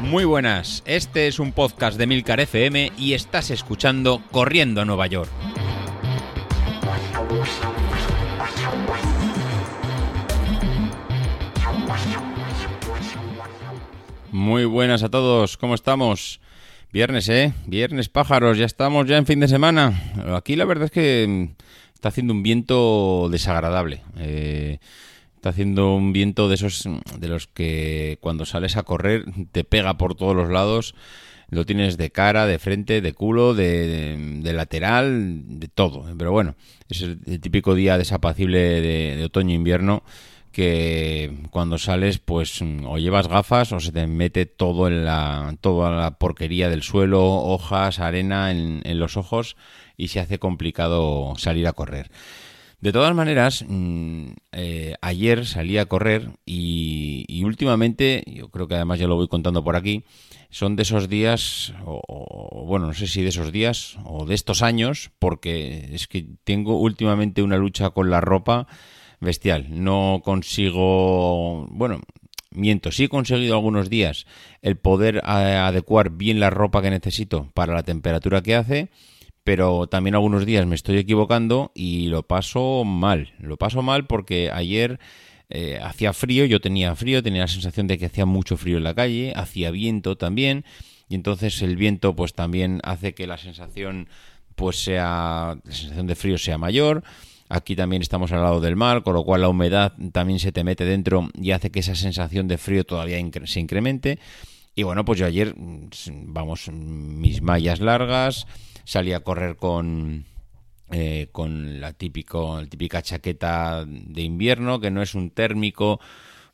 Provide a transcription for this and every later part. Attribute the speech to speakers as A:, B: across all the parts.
A: Muy buenas, este es un podcast de Milcar FM y estás escuchando Corriendo a Nueva York. Muy buenas a todos, ¿cómo estamos? Viernes, ¿eh? Viernes pájaros, ya estamos ya en fin de semana. Aquí la verdad es que está haciendo un viento desagradable. Eh, está haciendo un viento de esos de los que cuando sales a correr te pega por todos los lados. Lo tienes de cara, de frente, de culo, de, lateral, de todo. Pero bueno, es el, típico día desapacible de, de otoño-invierno que cuando sales pues o llevas gafas o se te mete todo en la toda la porquería del suelo, hojas, arena en, los ojos y se hace complicado salir a correr. De todas maneras, mm, eh, ayer salí a correr y, últimamente, yo creo que además ya lo voy contando por aquí, son de esos días, o, bueno, no sé si de esos días o de estos años, porque es que tengo últimamente una lucha con la ropa bestial. No consigo, bueno, miento, sí he conseguido algunos días el poder eh, adecuar bien la ropa que necesito para la temperatura que hace, pero también algunos días me estoy equivocando y lo paso mal. Lo paso mal porque ayer eh, hacía frío, yo tenía frío, tenía la sensación de que hacía mucho frío en la calle, hacía viento también, y entonces el viento pues también hace que la sensación pues sea la sensación de frío sea mayor Aquí también estamos al lado del mar, con lo cual la humedad también se te mete dentro y hace que esa sensación de frío todavía se incremente. Y bueno, pues yo ayer, mm, vamos, mis mallas largas, salí a correr con, eh, con la, típico, la típica chaqueta de invierno, que no es un térmico.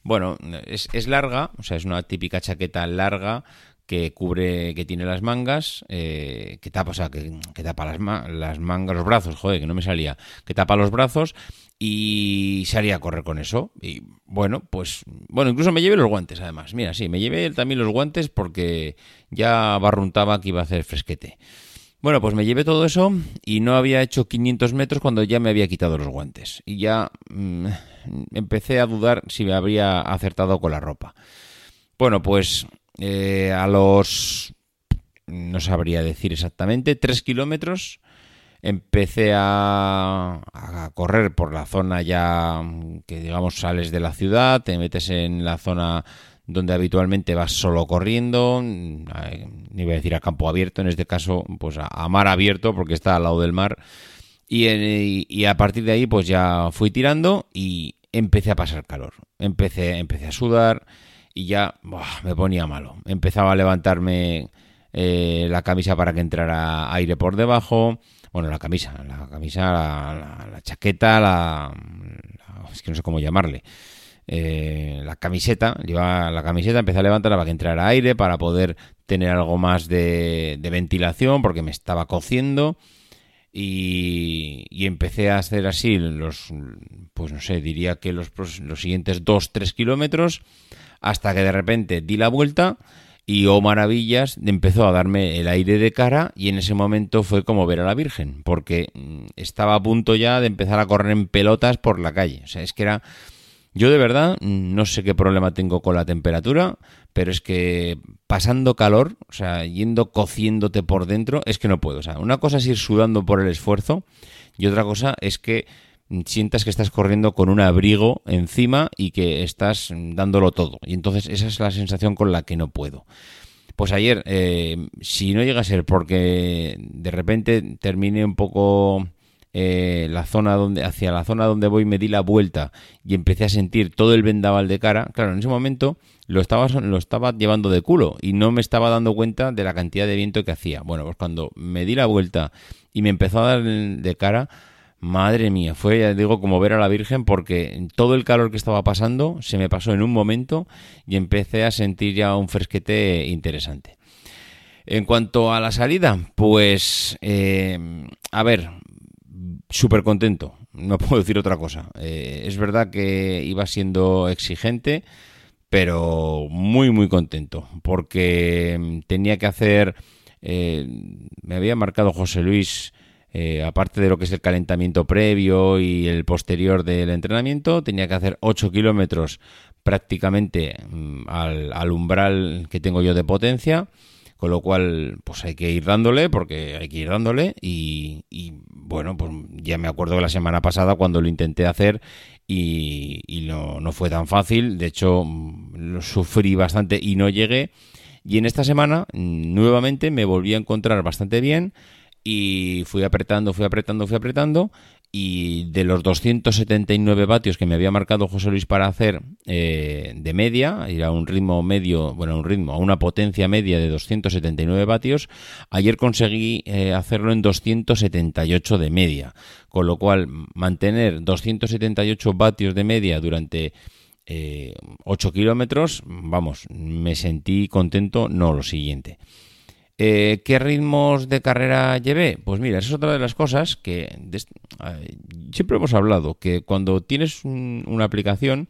A: Bueno, es, es larga, o sea, es una típica chaqueta larga que cubre, que tiene las mangas, eh, que tapa, o sea, que, tapa las, las, mangas, los brazos, joder, que no me salía, que tapa los brazos y salía a correr con eso. Y bueno, pues, bueno, incluso me llevé los guantes, además. Mira, sí, me llevé también los guantes porque ya barruntaba que iba a hacer fresquete. Bueno, pues me llevé todo eso y no había hecho 500 metros cuando ya me había quitado los guantes. Y ya mm, empecé a dudar si me habría acertado con la ropa. Bueno, pues eh, a los, no sabría decir exactamente, tres kilómetros. Empecé a, correr por la zona ya que digamos sales de la ciudad, te metes en la zona donde habitualmente vas solo corriendo, ni voy a decir a campo abierto, en este caso pues a, mar abierto porque está al lado del mar. Y, a partir de ahí pues ya fui tirando y empecé a pasar calor. Empecé, empecé a sudar, y ya me ponía malo. Empezaba a levantarme eh, la camisa para que entrara aire por debajo. Bueno, la camisa, la camisa, la, chaqueta, la, Es que no sé cómo llamarle. Eh, la camiseta, llevaba la camiseta, empecé a levantarla para que entrara aire, para poder tener algo más de, ventilación, porque me estaba cociendo. Y, y, empecé a hacer así los, pues no sé, diría que los, los siguientes 2-3 kilómetros hasta que de repente di la vuelta y, oh maravillas, empezó a darme el aire de cara y en ese momento fue como ver a la Virgen, porque mm, estaba a punto ya de empezar a correr en pelotas por la calle. O sea, es que era... Yo de verdad no sé qué problema tengo con la temperatura, pero es que pasando calor, o sea, yendo cociéndote por dentro, es que no puedo. O sea, una cosa es ir sudando por el esfuerzo y otra cosa es que sientas que estás corriendo con un abrigo encima y que estás dándolo todo. Y entonces esa es la sensación con la que no puedo. Pues ayer, eh, si no llega a ser porque de repente terminé un poco eh, la zona donde, hacia la zona donde voy, me di la vuelta y empecé a sentir todo el vendaval de cara, claro, en ese momento lo estaba, lo estaba llevando de culo y no me estaba dando cuenta de la cantidad de viento que hacía. Bueno, pues cuando me di la vuelta y me empezó a dar de cara, Madre mía, fue, ya digo, como ver a la Virgen porque todo el calor que estaba pasando se me pasó en un momento y empecé a sentir ya un fresquete interesante. En cuanto a la salida, pues, eh, a ver, súper contento, no puedo decir otra cosa. Eh, es verdad que iba siendo exigente, pero muy, muy contento porque tenía que hacer, eh, me había marcado José Luis, eh, aparte de lo que es el calentamiento previo y el posterior del entrenamiento, tenía que hacer 8 kilómetros prácticamente mm, al, umbral que tengo yo de potencia, con lo cual pues hay que ir dándole, porque hay que ir dándole y, bueno, pues ya me acuerdo de la semana pasada cuando lo intenté hacer y, no, no, fue tan fácil, de hecho mm, lo sufrí bastante y no llegué. Y en esta semana mm, nuevamente me volví a encontrar bastante bien y fui apretando, fui apretando, fui apretando y de los 279 vatios que me había marcado José Luis para hacer eh, de media, ir a un ritmo medio, bueno, un ritmo, a una potencia media de 279 vatios, ayer conseguí eh, hacerlo en 278 de media, con lo cual mantener 278 vatios de media durante eh, 8 kilómetros, vamos, me sentí contento, no lo siguiente. Eh, ¿Qué ritmos de carrera llevé? Pues mira, esa es otra de las cosas que siempre hemos hablado, que cuando tienes una aplicación,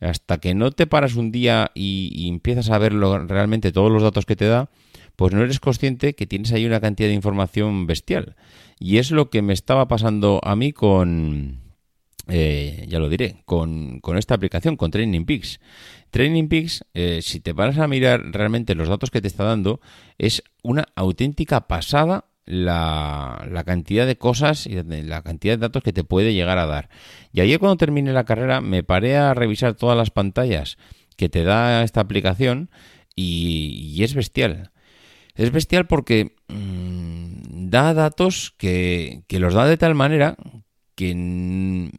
A: hasta que no te paras un día y, empiezas a ver realmente todos los datos que te da, pues no eres consciente que tienes ahí una cantidad de información bestial. Y es lo que me estaba pasando a mí con, eh, ya lo diré, con, con, esta aplicación, con Training Peaks. Training Peaks, eh, si te paras a mirar realmente los datos que te está dando, es una auténtica pasada la, la, cantidad de cosas y la cantidad de datos que te puede llegar a dar. Y ayer cuando terminé la carrera me paré a revisar todas las pantallas que te da esta aplicación y, es bestial. Es bestial porque mm, da datos que, que los da de tal manera que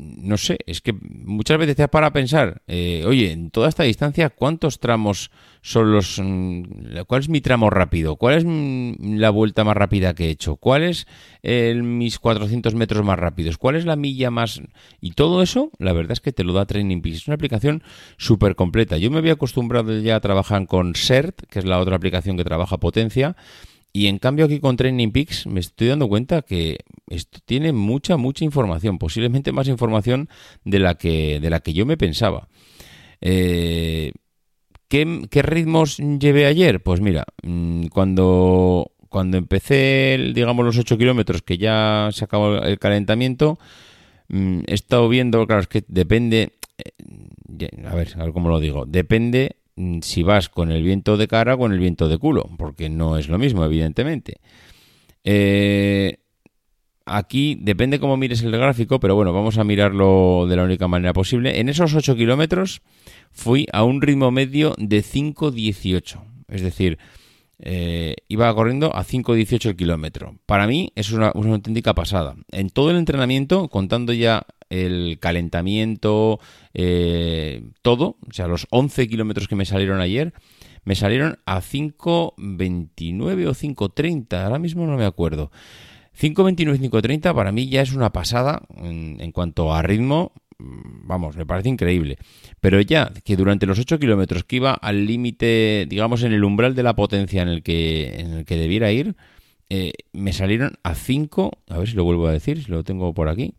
A: no sé, es que muchas veces te para pensar, eh, oye, en toda esta distancia, ¿cuántos tramos son los... Mm, ¿Cuál es mi tramo rápido? ¿Cuál es mm, la vuelta más rápida que he hecho? ¿Cuál es mis 400 metros más rápidos? ¿Cuál es la milla más...? Y todo eso, la verdad es que te lo da Training Peaks. Es una aplicación súper completa. Yo me había acostumbrado ya a trabajar con CERT, que es la otra aplicación que trabaja potencia, y en cambio aquí con Training Peaks me estoy dando cuenta que esto tiene mucha, mucha información, posiblemente más información de la que, de la que yo me pensaba. Eh, ¿qué, ritmos llevé ayer? Pues mira, mm, cuando, cuando empecé, digamos, los 8 kilómetros, que ya se acabó el calentamiento, mm, he estado viendo, claro, es que depende, eh, a ver, a ver cómo lo digo, depende Mm, si vas con el viento de cara o con el viento de culo, porque no es lo mismo, evidentemente. Eh, aquí depende cómo mires el gráfico, pero bueno, vamos a mirarlo de la única manera posible. En esos 8 kilómetros fui a un ritmo medio de 5.18, es decir, eh, iba corriendo a 5.18 el kilómetro. Para mí es una, una auténtica pasada. En todo el entrenamiento, contando ya el calentamiento, eh, todo, o sea, los 11 kilómetros que me salieron ayer, me salieron a 5.29 o 5.30, ahora mismo no me acuerdo. 5.29 y 5.30 para mí ya es una pasada en, cuanto a ritmo, vamos, me parece increíble. Pero ya que durante los 8 kilómetros que iba al límite, digamos, en el umbral de la potencia en el que, en el que debiera ir, eh, me salieron a 5, a ver si lo vuelvo a decir, si lo tengo por aquí,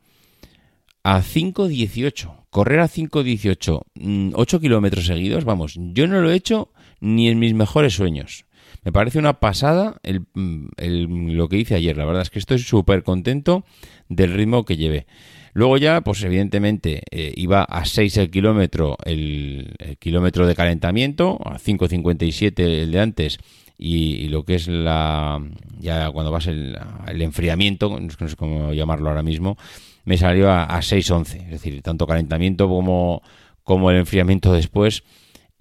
A: a 5.18. Correr a 5.18, 8 mm, kilómetros seguidos, vamos, yo no lo he hecho ni en mis mejores sueños. Me parece una pasada mm, lo que hice ayer. La verdad es que estoy súper contento del ritmo que llevé. Luego ya, pues evidentemente, eh, iba a 6 el kilómetro, el, kilómetro de calentamiento, a 5.57 el de antes, y, lo que es la, ya cuando vas el, el enfriamiento, no sé cómo llamarlo ahora mismo, me salió a, 6.11. Es decir, tanto calentamiento como, como el enfriamiento después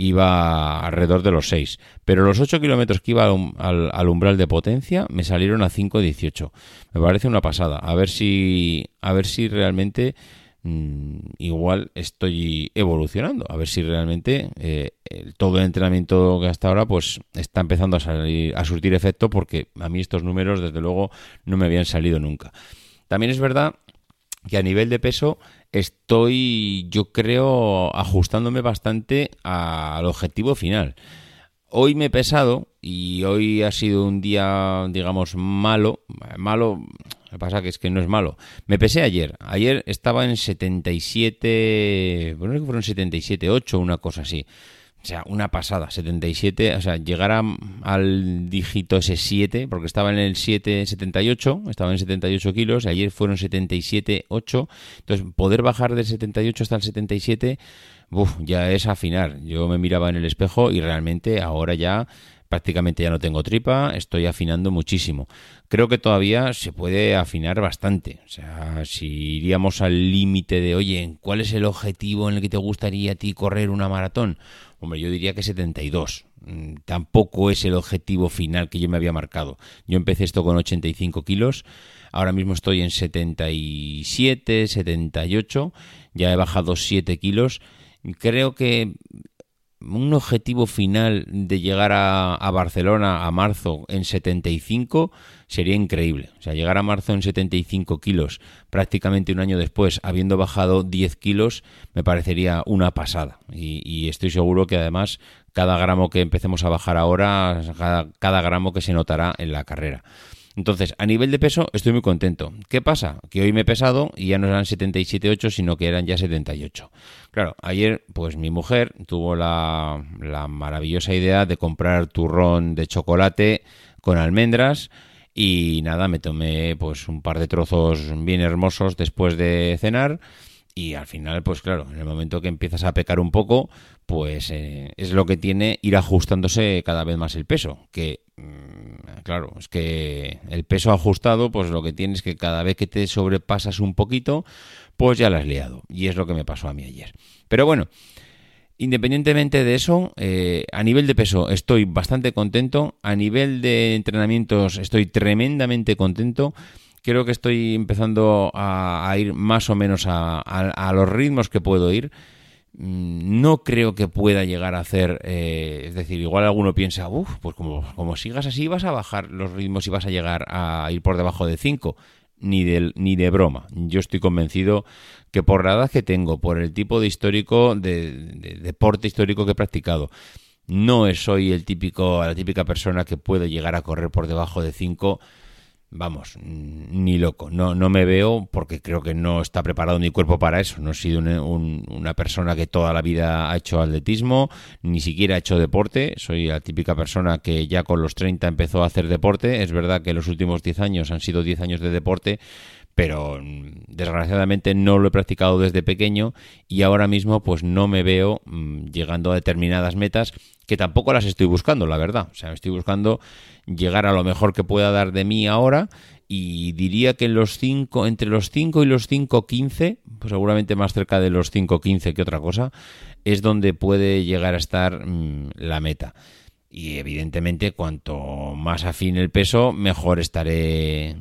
A: iba alrededor de los 6. Pero los 8 kilómetros que iba al, umbral de potencia me salieron a 5.18. Me parece una pasada. A ver si, a ver si realmente mm, igual estoy evolucionando. A ver si realmente eh, todo el entrenamiento que hasta ahora pues está empezando a, salir, a surtir efecto porque a mí estos números desde luego no me habían salido nunca. También es verdad que a nivel de peso estoy, yo creo, ajustándome bastante al objetivo final. Hoy me he pesado y hoy ha sido un día, digamos, malo. Malo, lo que pasa que es que no es malo. Me pesé ayer. Ayer estaba en 77, bueno, que fueron 77, 8, una cosa así. O sea, una pasada, 77, o sea, llegar al dígito ese 7, porque estaba en el 7, 78, estaba en 78 kilos, ayer fueron 77, 8, entonces poder bajar del 78 hasta el 77, uf, ya es afinar. Yo me miraba en el espejo y realmente ahora ya prácticamente ya no tengo tripa, estoy afinando muchísimo. Creo que todavía se puede afinar bastante. O sea, si iríamos al límite de, oye, ¿cuál es el objetivo en el que te gustaría a ti correr una maratón? Hombre, yo diría que 72. Mm, tampoco es el objetivo final que yo me había marcado. Yo empecé esto con 85 kilos, ahora mismo estoy en 77, 78, ya he bajado 7 kilos. Creo que un objetivo final de llegar a, Barcelona a marzo en 75 sería increíble. O sea, llegar a marzo en 75 kilos prácticamente un año después, habiendo bajado 10 kilos, me parecería una pasada. Y, estoy seguro que además cada gramo que empecemos a bajar ahora, cada gramo que se notará en la carrera. Entonces, a nivel de peso, estoy muy contento. ¿Qué pasa? Que hoy me he pesado y ya no eran 77,8, sino que eran ya 78. Claro, ayer, pues mi mujer tuvo la, maravillosa idea de comprar turrón de chocolate con almendras. Y nada, me tomé pues un par de trozos bien hermosos después de cenar y al final, pues claro, en el momento que empiezas a pecar un poco, pues eh, es lo que tiene ir ajustándose cada vez más el peso. Que, mm, claro, es que el peso ajustado, pues lo que tienes es que cada vez que te sobrepasas un poquito, pues ya lo has liado. Y es lo que me pasó a mí ayer. Pero bueno, independientemente de eso, eh, a nivel de peso estoy bastante contento. A nivel de entrenamientos estoy tremendamente contento creo que estoy empezando a, ir más o menos a, los ritmos que puedo ir. Mm, no creo que pueda llegar a hacer, eh, es decir, igual alguno piensa, uff, pues como, como sigas así vas a bajar los ritmos y vas a llegar a ir por debajo de 5. Ni de, ni de broma. Yo estoy convencido que por la edad que tengo, por el tipo de histórico, de, de deporte histórico que he practicado, no soy el típico, la típica persona que puede llegar a correr por debajo de 5 vamos, ni loco. No, no me veo porque creo que no está preparado mi cuerpo para eso. No he sido una persona que toda la vida ha hecho atletismo, ni siquiera ha hecho deporte. Soy la típica persona que ya con los 30 empezó a hacer deporte. Es verdad que los últimos 10 años han sido 10 años de deporte, pero mm, desgraciadamente no lo he practicado desde pequeño y ahora mismo pues no me veo mm, llegando a determinadas metas que tampoco las estoy buscando, la verdad. O sea, estoy buscando llegar a lo mejor que pueda dar de mí ahora y diría que en los cinco, entre los 5 y los 5.15, pues seguramente más cerca de los 5.15 que otra cosa, es donde puede llegar a estar mm, la meta. Y evidentemente cuanto más afine el peso, mejor estaré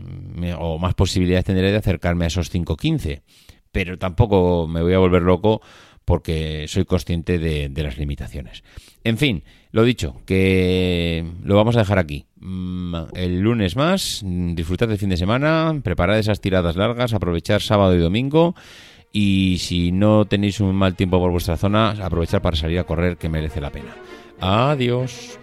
A: o más posibilidades tendré de acercarme a esos 5.15. Pero tampoco me voy a volver loco porque soy consciente de, las limitaciones. En fin, lo dicho, que lo vamos a dejar aquí. Mm, el lunes más, disfrutad del fin de semana, preparad esas tiradas largas, aprovechar sábado y domingo. Y si no tenéis un mal tiempo por vuestra zona, aprovechar para salir a correr que merece la pena. Adiós.